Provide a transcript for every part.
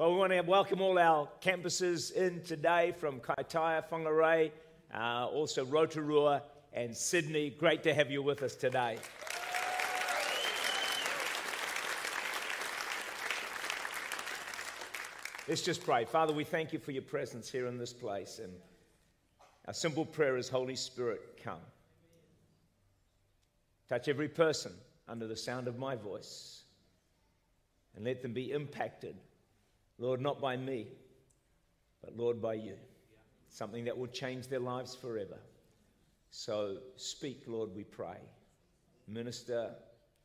Well, we want to welcome all our campuses in today from Kaitaia, Whangarei, uh, also Rotorua and Sydney. Great to have you with us today. Let's just pray. Father, we thank you for your presence here in this place. And our simple prayer is Holy Spirit, come. Touch every person under the sound of my voice and let them be impacted Lord, not by me, but Lord, by you. Something that will change their lives forever. So speak, Lord, we pray. Minister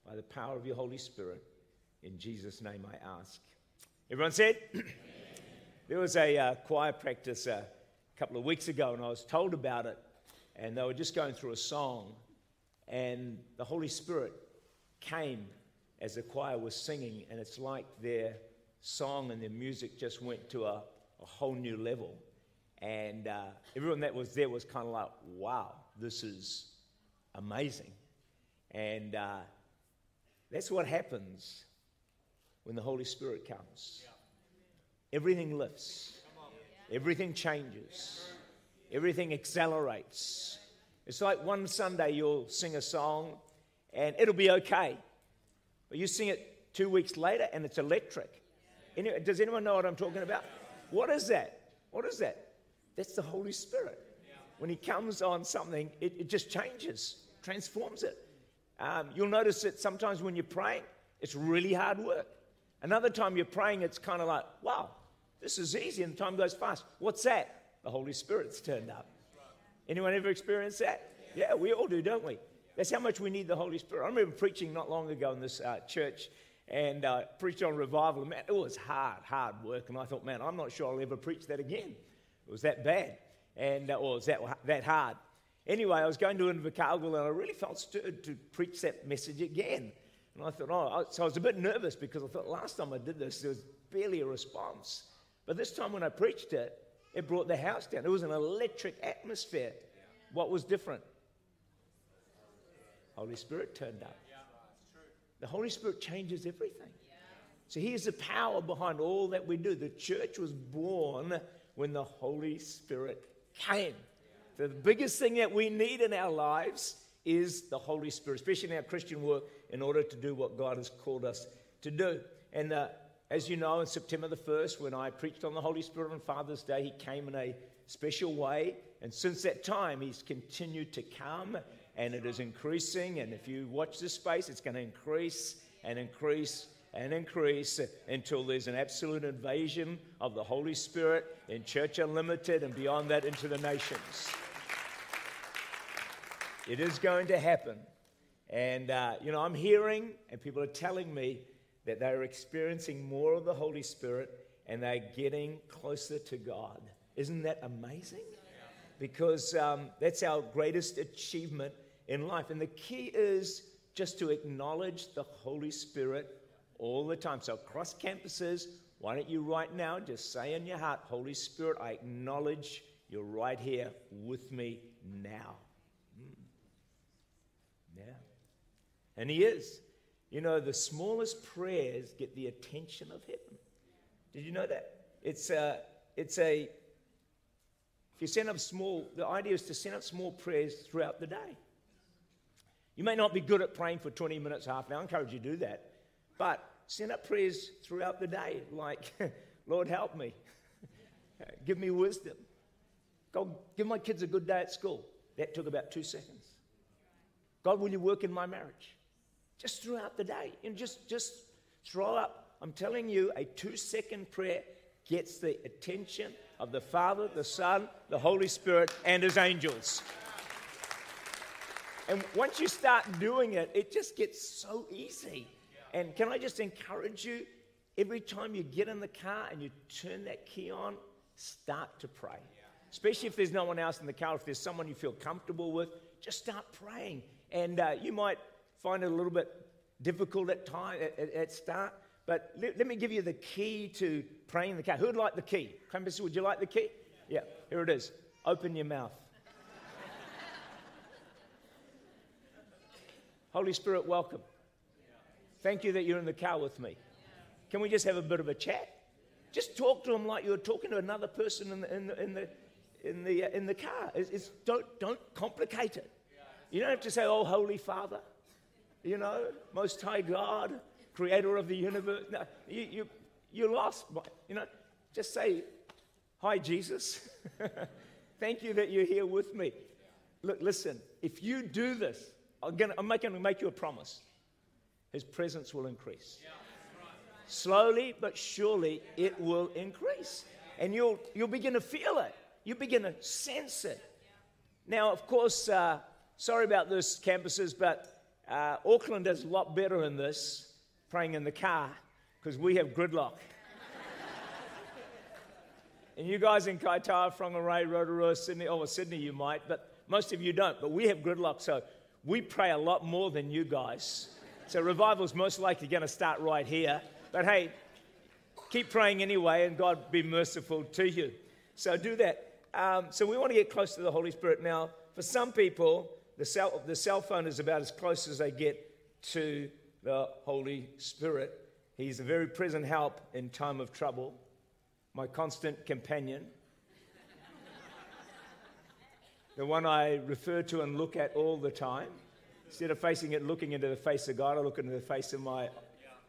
by the power of your Holy Spirit. In Jesus' name I ask. Everyone said? there was a uh, choir practice uh, a couple of weeks ago, and I was told about it. And they were just going through a song, and the Holy Spirit came as the choir was singing, and it's like they're song and their music just went to a, a whole new level. And uh, everyone that was there was kind of like, wow, this is amazing. And uh, that's what happens when the Holy Spirit comes. Everything lifts, everything changes, everything accelerates. It's like one Sunday you'll sing a song and it'll be okay. But you sing it two weeks later and it's electric. Does anyone know what I'm talking about? What is that? What is that? That's the Holy Spirit. When He comes on something, it, it just changes, transforms it. Um, you'll notice that sometimes when you're praying, it's really hard work. Another time you're praying, it's kind of like, wow, this is easy, and time goes fast. What's that? The Holy Spirit's turned up. Anyone ever experienced that? Yeah, we all do, don't we? That's how much we need the Holy Spirit. I remember preaching not long ago in this uh, church and uh, preached on revival. And man, it was hard, hard work. And I thought, man, I'm not sure I'll ever preach that again. It was that bad, and uh, or was that that hard. Anyway, I was going to Invercargill, and I really felt stirred to preach that message again. And I thought, oh, so I was a bit nervous because I thought last time I did this, there was barely a response. But this time when I preached it, it brought the house down. It was an electric atmosphere. What was different? Holy Spirit turned up. The Holy Spirit changes everything. So He is the power behind all that we do. The church was born when the Holy Spirit came. So the biggest thing that we need in our lives is the Holy Spirit, especially in our Christian work, in order to do what God has called us to do. And uh, as you know, on September the 1st, when I preached on the Holy Spirit on Father's Day, He came in a special way. And since that time, He's continued to come and it is increasing. And if you watch this space, it's going to increase and increase and increase until there's an absolute invasion of the Holy Spirit in Church Unlimited and beyond that into the nations. It is going to happen. And, uh, you know, I'm hearing, and people are telling me that they're experiencing more of the Holy Spirit and they're getting closer to God. Isn't that amazing? Because um, that's our greatest achievement in life. And the key is just to acknowledge the Holy Spirit all the time. So, across campuses, why don't you right now just say in your heart, Holy Spirit, I acknowledge you're right here with me now. Mm. Yeah. And He is. You know, the smallest prayers get the attention of heaven. Did you know that? It's a, it's a, if you send up small, the idea is to send up small prayers throughout the day. You may not be good at praying for 20 minutes, half an hour. I encourage you to do that. But send up prayers throughout the day, like, Lord, help me. give me wisdom. God, give my kids a good day at school. That took about two seconds. God, will you work in my marriage? Just throughout the day. And just, just throw up. I'm telling you, a two second prayer gets the attention of the Father, the Son, the Holy Spirit, and His angels. And once you start doing it, it just gets so easy. And can I just encourage you? Every time you get in the car and you turn that key on, start to pray. Especially if there's no one else in the car, if there's someone you feel comfortable with, just start praying. And uh, you might find it a little bit difficult at time at, at, at start, but let, let, me give you the key to praying in the car. Who'd like the key? Campus, would you like the key? Yeah, here it is. Open your mouth. Holy Spirit, welcome. Thank you that you're in the car with me. Can we just have a bit of a chat? just talk to them like you're talking to another person in the, in the, in the, in the, uh, in the car. It's, it's, don't, don't complicate it. You don't have to say, Oh, Holy Father, you know, Most High God, Creator of the universe. No, you, you, you're lost. You know, just say, Hi, Jesus. Thank you that you're here with me. Look, listen, if you do this, I'm going to make you a promise. His presence will increase. Slowly but surely, it will increase. And you'll, you'll begin to feel it. You'll begin to sense it. Now, of course, uh, sorry about this, campuses, but uh, Auckland does a lot better in this, praying in the car, because we have gridlock. and you guys in Kaitaia, Whangarei, Rotorua, Sydney, oh, well, Sydney you might, but most of you don't. But we have gridlock, so we pray a lot more than you guys. So revival's most likely going to start right here. But hey, keep praying anyway, and God be merciful to you. So do that. Um, so we want to get close to the Holy Spirit. Now, for some people, the cell, the cell phone is about as close as they get to the Holy Spirit. He's a very present help in time of trouble, my constant companion, the one I refer to and look at all the time. Instead of facing it, looking into the face of God, I look into the face of my,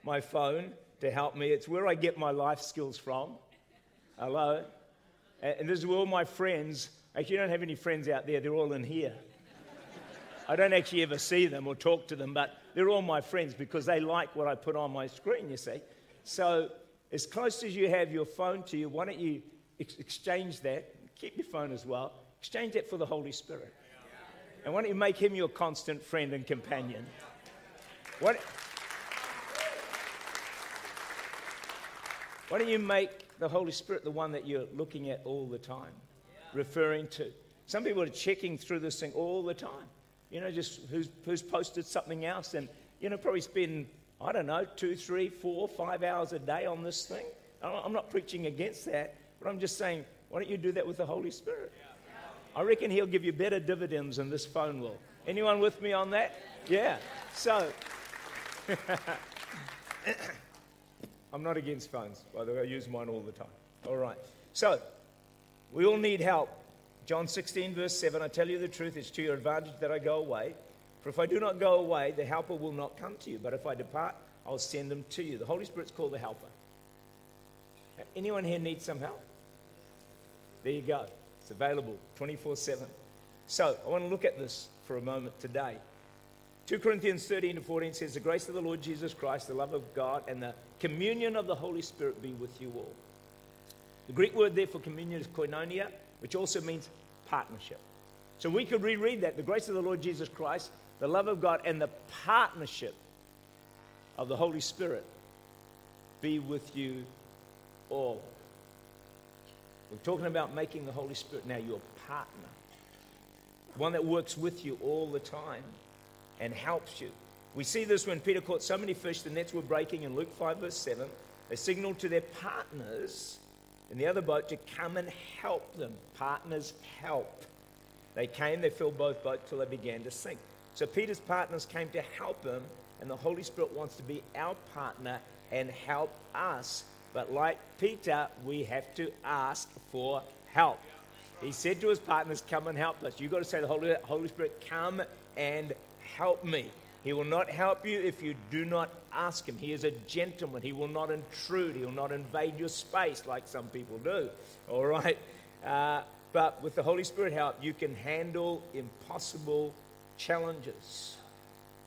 my phone to help me. It's where I get my life skills from. Hello? And this is where all my friends, actually, you don't have any friends out there, they're all in here. I don't actually ever see them or talk to them, but they're all my friends because they like what I put on my screen, you see. So, as close as you have your phone to you, why don't you ex- exchange that? Keep your phone as well. Exchange that for the Holy Spirit. And why don't you make him your constant friend and companion? What? Why don't you make the Holy Spirit the one that you're looking at all the time, referring to? Some people are checking through this thing all the time. You know, just who's, who's posted something else and, you know, probably spend, I don't know, two, three, four, five hours a day on this thing. I'm not preaching against that, but I'm just saying, why don't you do that with the Holy Spirit? I reckon he'll give you better dividends than this phone will. Anyone with me on that? Yeah. So, I'm not against phones, by the way. I use mine all the time. All right. So, we all need help. John 16, verse 7 I tell you the truth, it's to your advantage that I go away. For if I do not go away, the helper will not come to you. But if I depart, I'll send them to you. The Holy Spirit's called the helper. Anyone here need some help? There you go. It's available 24 7. So, I want to look at this for a moment today. 2 Corinthians 13 to 14 says, The grace of the Lord Jesus Christ, the love of God, and the communion of the Holy Spirit be with you all. The Greek word there for communion is koinonia, which also means partnership. So we could reread that the grace of the Lord Jesus Christ, the love of God, and the partnership of the Holy Spirit be with you all. We're talking about making the Holy Spirit now your partner, one that works with you all the time and helps you. We see this when Peter caught so many fish, the nets were breaking in Luke 5, verse 7. They signaled to their partners in the other boat to come and help them. Partners help. They came, they filled both boats till they began to sink. So Peter's partners came to help him, and the Holy Spirit wants to be our partner and help us. But like Peter, we have to ask for help. He said to his partners, Come and help us. You've got to say the Holy, Holy Spirit, Come and help me. He will not help you if you do not ask him. He is a gentleman. He will not intrude. He will not invade your space like some people do. All right? Uh, but with the Holy Spirit help, you can handle impossible challenges.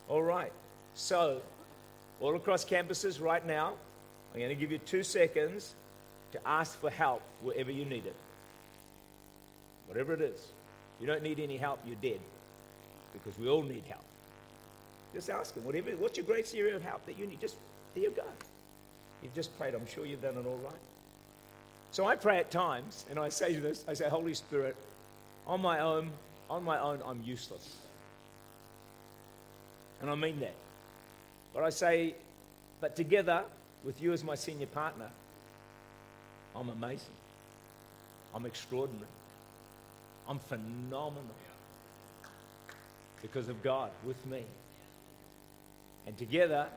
All right. So, all across campuses right now, I'm going to give you two seconds to ask for help wherever you need it. Whatever it is. You don't need any help, you're dead. Because we all need help. Just ask him, whatever, what's your greatest area of help that you need? Just, there you go. You've just prayed. I'm sure you've done it all right. So I pray at times, and I say this, I say, Holy Spirit, on my own, on my own, I'm useless. And I mean that. But I say, but together with you as my senior partner, I'm amazing. I'm extraordinary. I'm phenomenal because of God with me. And together,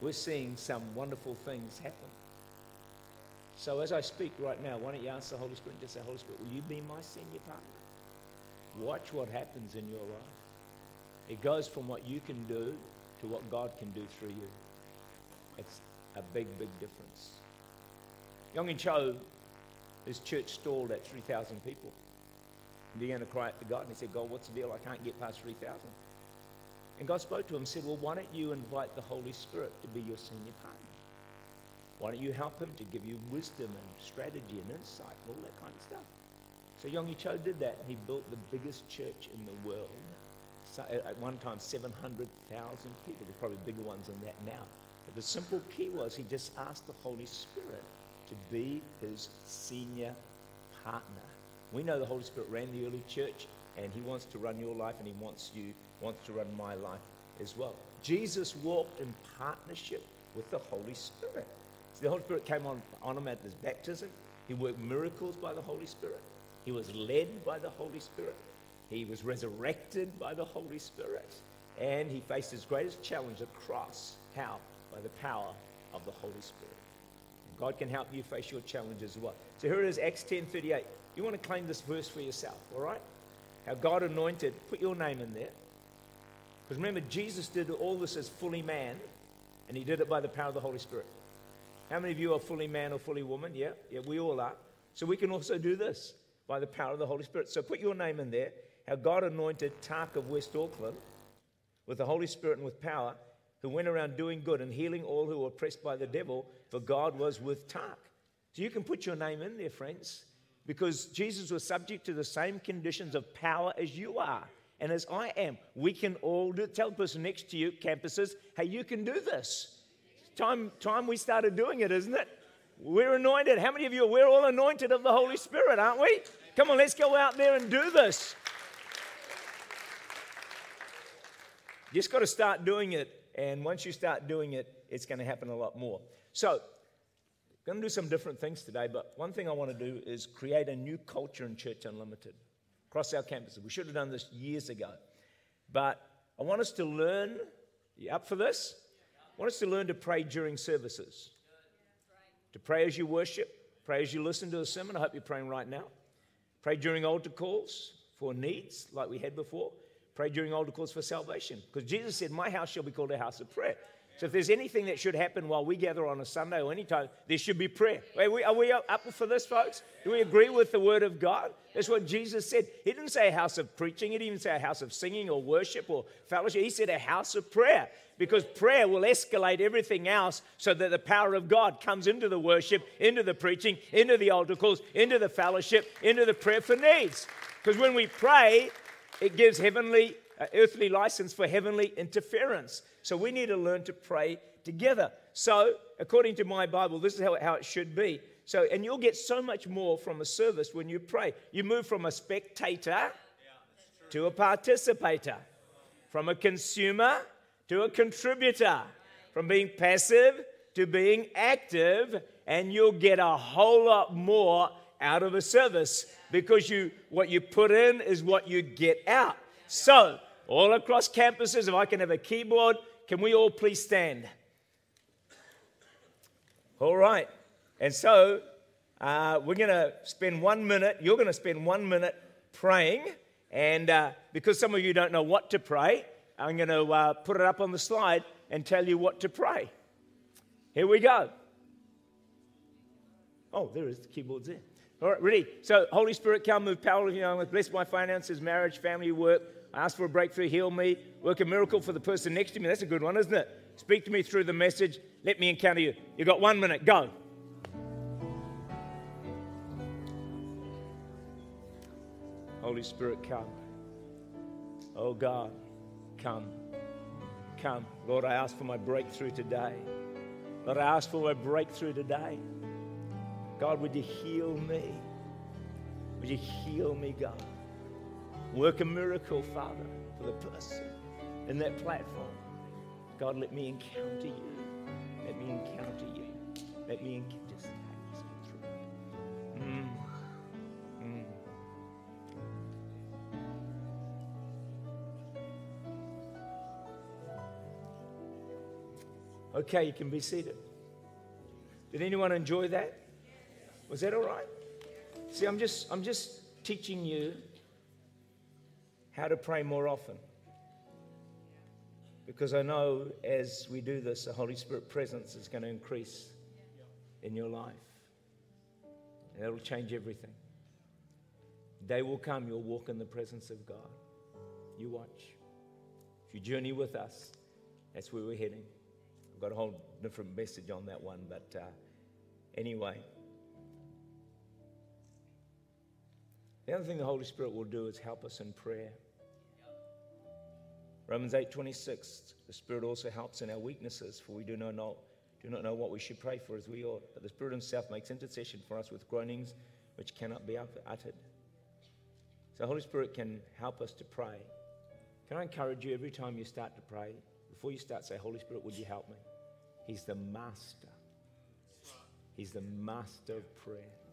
we're seeing some wonderful things happen. So as I speak right now, why don't you ask the Holy Spirit, just say, Holy Spirit, will you be my senior partner? Watch what happens in your life. It goes from what you can do to what God can do through you. It's a big, big difference. Yonggi Cho, his church stalled at 3,000 people. He began to cry out to God and he said, God, what's the deal? I can't get past 3,000. And God spoke to him and said, Well, why don't you invite the Holy Spirit to be your senior partner? Why don't you help him to give you wisdom and strategy and insight, and all that kind of stuff? So Yonggi Cho did that. and He built the biggest church in the world. So at one time, 700,000 people. There's probably bigger ones than that now. But the simple key was he just asked the Holy Spirit to be his senior partner. We know the Holy Spirit ran the early church, and he wants to run your life, and he wants you wants to run my life as well. Jesus walked in partnership with the Holy Spirit. So the Holy Spirit came on, on him at his baptism. He worked miracles by the Holy Spirit. He was led by the Holy Spirit. He was resurrected by the Holy Spirit. And he faced his greatest challenge, the cross. How? By the power of the Holy Spirit. God can help you face your challenges as well. So here it is, Acts 10.38. You want to claim this verse for yourself, all right? How God anointed, put your name in there. Because remember, Jesus did all this as fully man, and he did it by the power of the Holy Spirit. How many of you are fully man or fully woman? Yeah, yeah, we all are. So we can also do this by the power of the Holy Spirit. So put your name in there. How God anointed Tak of West Auckland with the Holy Spirit and with power, who went around doing good and healing all who were oppressed by the devil, for God was with Tak. So you can put your name in there, friends, because Jesus was subject to the same conditions of power as you are and as I am. We can all do Tell the person next to you, campuses, hey, you can do this. Time, time we started doing it, isn't it? We're anointed. How many of you, are? we're all anointed of the Holy Spirit, aren't we? Come on, let's go out there and do this. Just got to start doing it. And once you start doing it, it's going to happen a lot more. So, I'm going to do some different things today, but one thing I want to do is create a new culture in Church Unlimited across our campuses. We should have done this years ago. But I want us to learn. You up for this? I want us to learn to pray during services to pray as you worship, pray as you listen to the sermon. I hope you're praying right now. Pray during altar calls for needs, like we had before. Pray during altar calls for salvation. Because Jesus said, My house shall be called a house of prayer. So if there's anything that should happen while we gather on a Sunday or any time, there should be prayer. Are we, are we up for this, folks? Do we agree with the word of God? That's what Jesus said. He didn't say a house of preaching. He didn't even say a house of singing or worship or fellowship. He said a house of prayer because prayer will escalate everything else so that the power of God comes into the worship, into the preaching, into the altar calls, into the fellowship, into the prayer for needs. Because when we pray, it gives heavenly, uh, earthly license for heavenly interference. So we need to learn to pray together. So, according to my Bible, this is how, how it should be. So, and you'll get so much more from a service when you pray. You move from a spectator to a participator, from a consumer to a contributor, from being passive to being active, and you'll get a whole lot more out of a service because you what you put in is what you get out. So, all across campuses, if I can have a keyboard, can we all please stand? All right. And so uh, we're going to spend one minute, you're going to spend one minute praying. And uh, because some of you don't know what to pray, I'm going to uh, put it up on the slide and tell you what to pray. Here we go. Oh, there is the keyboard's there. All right, ready? So, Holy Spirit, come, move power of your Bless my finances, marriage, family, work, I ask for a breakthrough, heal me, work a miracle for the person next to me. That's a good one, isn't it? Speak to me through the message. Let me encounter you. You've got one minute. Go. Holy Spirit, come. Oh God, come. Come. Lord, I ask for my breakthrough today. Lord, I ask for my breakthrough today. God, would you heal me? Would you heal me, God? Work a miracle, Father, for the person in that platform. God, let me encounter you. Let me encounter you. Let me encounter just through. Mm. Mm. Okay, you can be seated. Did anyone enjoy that? Was that all right? See, I'm just, I'm just teaching you how to pray more often. Because I know as we do this, the Holy Spirit presence is going to increase in your life. And it'll change everything. Day will come, you'll walk in the presence of God. You watch. If you journey with us, that's where we're heading. I've got a whole different message on that one, but uh, anyway. The other thing the Holy Spirit will do is help us in prayer. Romans 8:26, the Spirit also helps in our weaknesses, for we do not know, do not know what we should pray for as we ought. But the Spirit Himself makes intercession for us with groanings which cannot be uttered. So the Holy Spirit can help us to pray. Can I encourage you every time you start to pray, before you start, say, Holy Spirit, would you help me? He's the master. He's the master of prayer.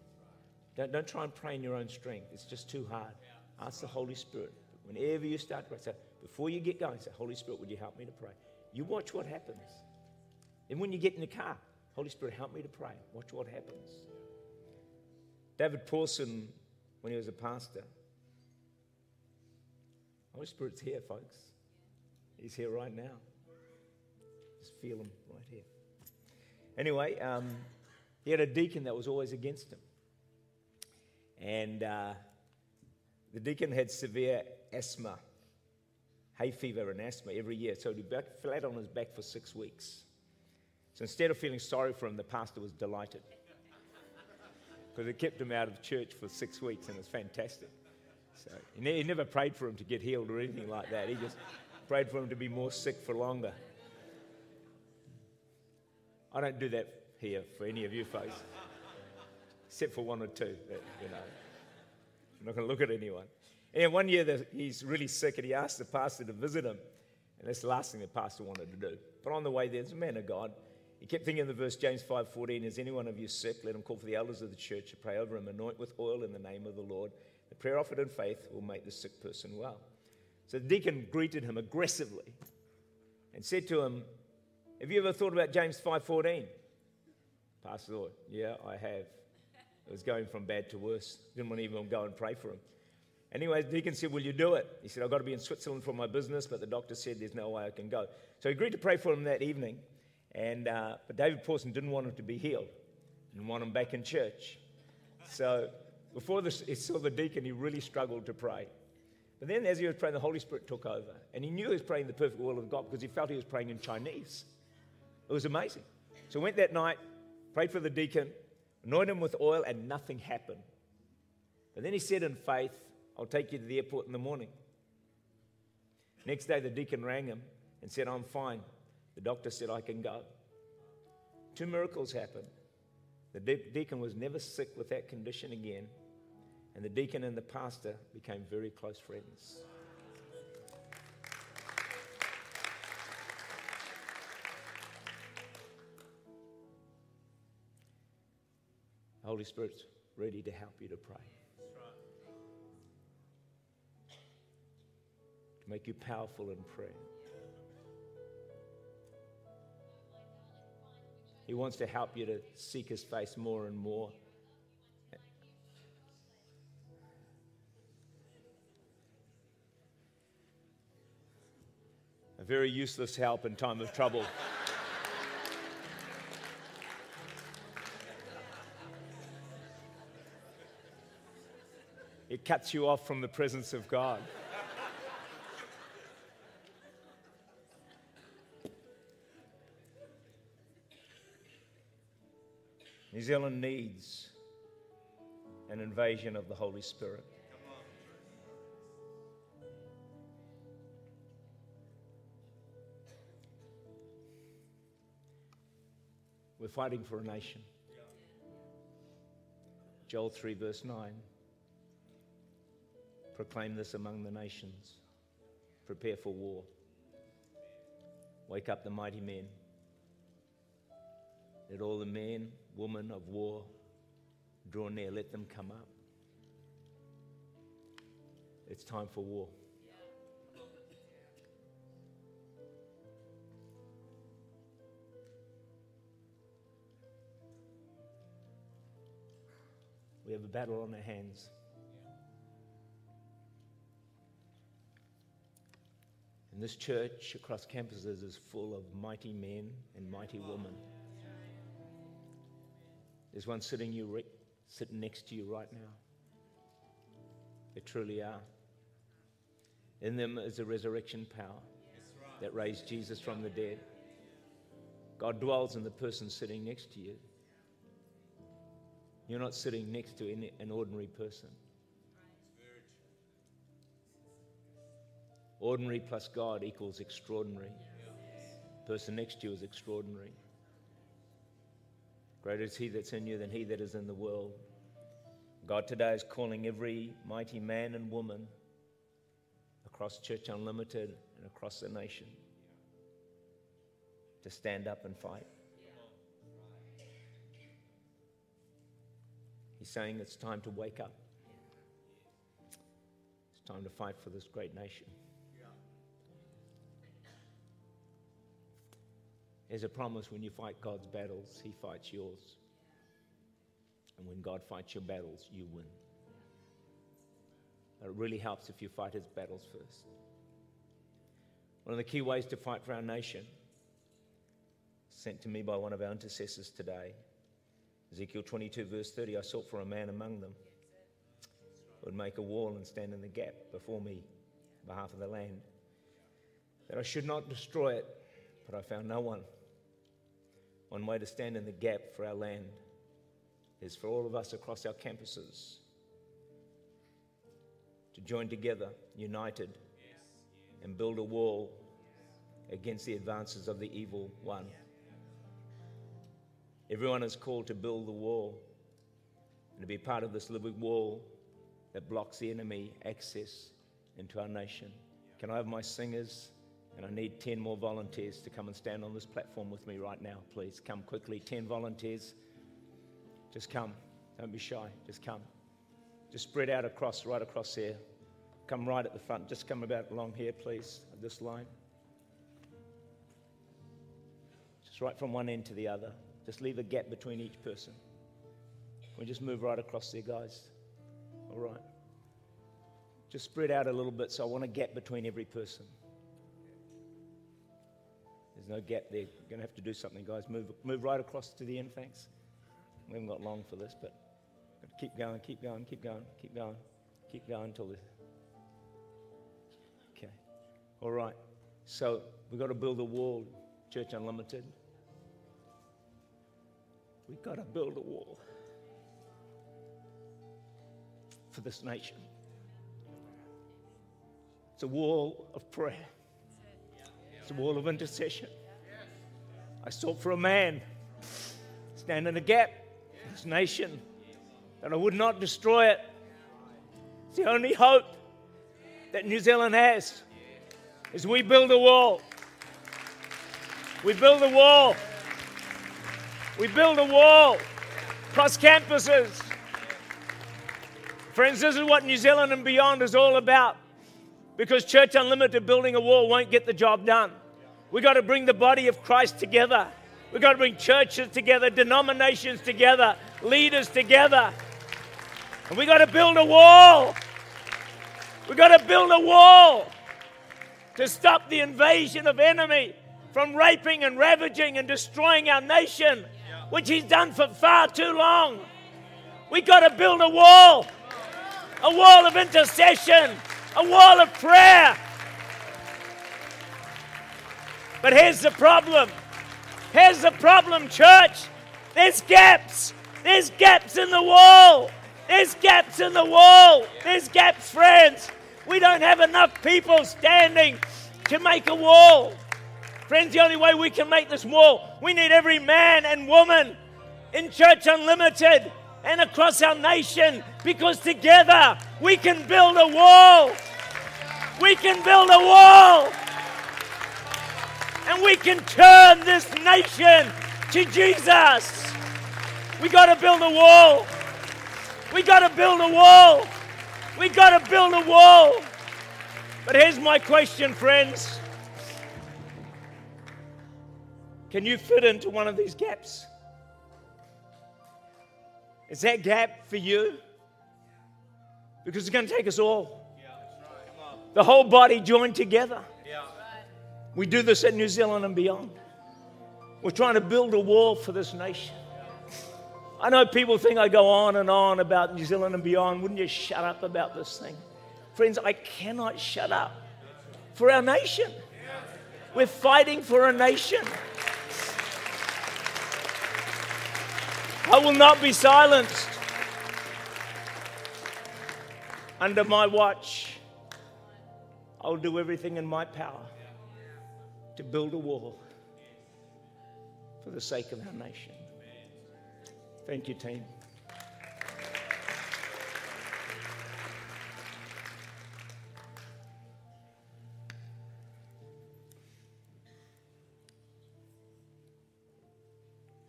Don't, don't try and pray in your own strength. It's just too hard. Ask the Holy Spirit. Whenever you start to pray, say, before you get going, say, Holy Spirit, would you help me to pray? You watch what happens. And when you get in the car, Holy Spirit, help me to pray. Watch what happens. David Pawson, when he was a pastor, Holy Spirit's here, folks. He's here right now. Just feel him right here. Anyway, um, he had a deacon that was always against him. And uh, the deacon had severe asthma, hay fever and asthma every year. So he'd be flat on his back for six weeks. So instead of feeling sorry for him, the pastor was delighted. Because it kept him out of church for six weeks, and it's fantastic. So he, he never prayed for him to get healed or anything like that. He just prayed for him to be more sick for longer. I don't do that here for any of you folks, except for one or two. That, you know, I'm not going to look at anyone. And one year he's really sick, and he asked the pastor to visit him, and that's the last thing the pastor wanted to do. But on the way there, there's a man of God. He kept thinking of the verse James 5:14, "Is any one of you sick? Let him call for the elders of the church to pray over him, anoint with oil in the name of the Lord. The prayer offered in faith will make the sick person well." So the deacon greeted him aggressively and said to him, "Have you ever thought about James 5:14?" Pastor thought, "Yeah, I have." It was going from bad to worse. Didn't want to even go and pray for him. Anyway, deacon said, Will you do it? He said, I've got to be in Switzerland for my business, but the doctor said there's no way I can go. So he agreed to pray for him that evening. And, uh, but David Pawson didn't want him to be healed, didn't want him back in church. So before this, he saw the deacon, he really struggled to pray. But then, as he was praying, the Holy Spirit took over. And he knew he was praying the perfect will of God because he felt he was praying in Chinese. It was amazing. So went that night, prayed for the deacon, anointed him with oil, and nothing happened. But then he said in faith, I'll take you to the airport in the morning. Next day, the deacon rang him and said, I'm fine. The doctor said, I can go. Two miracles happened. The de- deacon was never sick with that condition again, and the deacon and the pastor became very close friends. Holy Spirit's ready to help you to pray. To make you powerful in prayer. He wants to help you to seek His face more and more. A very useless help in time of trouble. Cuts you off from the presence of God. New Zealand needs an invasion of the Holy Spirit. We're fighting for a nation. Joel 3, verse 9. Proclaim this among the nations. Prepare for war. Wake up the mighty men. Let all the men, women of war draw near. Let them come up. It's time for war. We have a battle on our hands. And this church across campuses is full of mighty men and mighty women. There's one sitting, you re- sitting next to you right now. They truly are. In them is a resurrection power that raised Jesus from the dead. God dwells in the person sitting next to you. You're not sitting next to any, an ordinary person. Ordinary plus God equals extraordinary. Person next to you is extraordinary. Greater is He that's in you than He that is in the world. God today is calling every mighty man and woman across Church Unlimited and across the nation to stand up and fight. He's saying it's time to wake up. It's time to fight for this great nation. There's a promise when you fight God's battles, He fights yours. And when God fights your battles, you win. But it really helps if you fight His battles first. One of the key ways to fight for our nation, sent to me by one of our intercessors today, Ezekiel 22, verse 30 I sought for a man among them who would make a wall and stand in the gap before me on behalf of the land, that I should not destroy it, but I found no one. One way to stand in the gap for our land is for all of us across our campuses to join together, united, and build a wall against the advances of the evil one. Everyone is called to build the wall and to be part of this living wall that blocks the enemy access into our nation. Can I have my singers? And I need 10 more volunteers to come and stand on this platform with me right now, please. Come quickly. 10 volunteers. Just come. Don't be shy. Just come. Just spread out across, right across here. Come right at the front. Just come about along here, please, this line. Just right from one end to the other. Just leave a gap between each person. We just move right across there, guys. All right. Just spread out a little bit, so I want a gap between every person. There's no gap there. You're going to have to do something, guys. Move, move right across to the end, thanks. We haven't got long for this, but keep going, keep going, keep going, keep going, keep going until the. Okay. All right. So we've got to build a wall, Church Unlimited. We've got to build a wall for this nation. It's a wall of prayer, it's a wall of intercession. I sought for a man, stand in the gap, this nation, that I would not destroy it. It's the only hope that New Zealand has is we build a wall. We build a wall. We build a wall across campuses. Friends, this is what New Zealand and beyond is all about. Because Church Unlimited building a wall won't get the job done. We've got to bring the body of Christ together. We've got to bring churches together, denominations together, leaders together. And we've got to build a wall. We've got to build a wall to stop the invasion of enemy from raping and ravaging and destroying our nation, which he's done for far too long. We've got to build a wall, a wall of intercession, a wall of prayer. But here's the problem. Here's the problem, church. There's gaps. There's gaps in the wall. There's gaps in the wall. There's gaps, friends. We don't have enough people standing to make a wall. Friends, the only way we can make this wall, we need every man and woman in Church Unlimited and across our nation because together we can build a wall. We can build a wall. And we can turn this nation to Jesus. We got to build a wall. We got to build a wall. We got to build a wall. But here's my question, friends. Can you fit into one of these gaps? Is that gap for you? Because it's going to take us all. The whole body joined together. We do this at New Zealand and beyond. We're trying to build a wall for this nation. I know people think I go on and on about New Zealand and beyond. Wouldn't you shut up about this thing? Friends, I cannot shut up for our nation. We're fighting for a nation. I will not be silenced. Under my watch, I'll do everything in my power to build a wall for the sake of our nation. Thank you, team.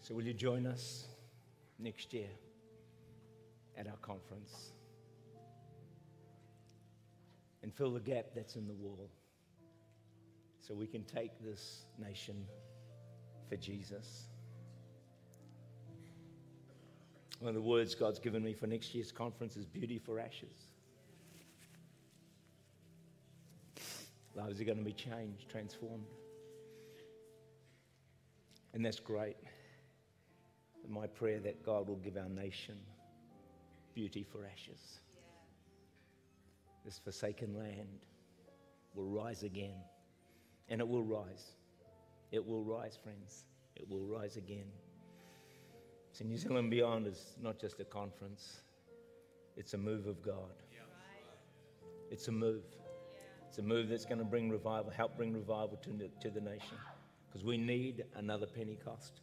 So, will you join us next year at our conference and fill the gap that's in the wall so we can take this nation for Jesus? One of the words God's given me for next year's conference is beauty for ashes. Lives are going to be changed, transformed. And that's great. My prayer that God will give our nation beauty for ashes. This forsaken land will rise again. And it will rise. It will rise, friends. It will rise again. So, New Zealand Beyond is not just a conference, it's a move of God. It's a move. It's a move that's going to bring revival, help bring revival to, to the nation. Because we need another Pentecost.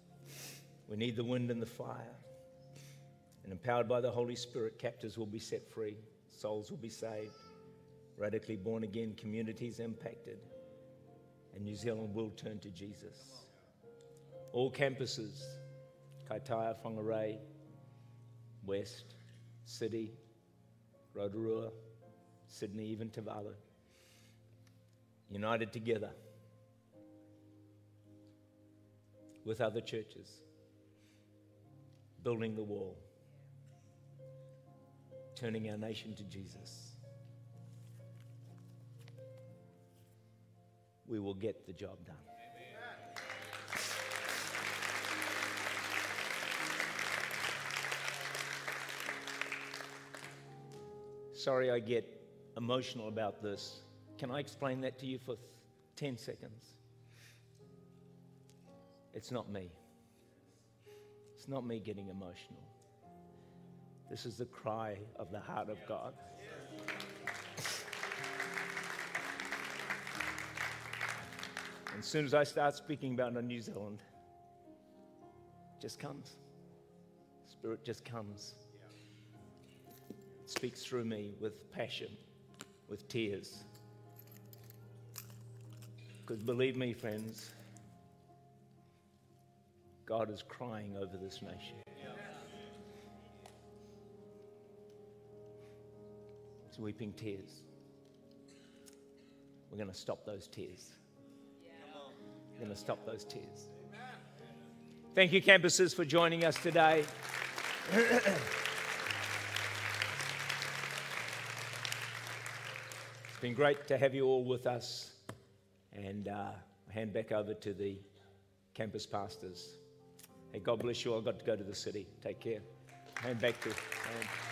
We need the wind and the fire. And empowered by the Holy Spirit, captives will be set free, souls will be saved, radically born again, communities impacted, and New Zealand will turn to Jesus. All campuses Kaitaia, Whangarei, West, City, Rotorua, Sydney, even Tuvalu. United together with other churches, building the wall, turning our nation to Jesus. We will get the job done. Sorry, I get emotional about this. Can I explain that to you for 10 seconds? It's not me. Not me getting emotional. This is the cry of the heart of God. And as soon as I start speaking about New Zealand, it just comes. Spirit just comes speaks through me with passion, with tears. Because believe me, friends, God is crying over this nation. It's weeping tears. We're going to stop those tears. We're going to stop those tears. Thank you, campuses, for joining us today. It's been great to have you all with us. And uh, hand back over to the campus pastors. Hey, God bless you. I've got to go to the city. Take care. Hand back to. Hand.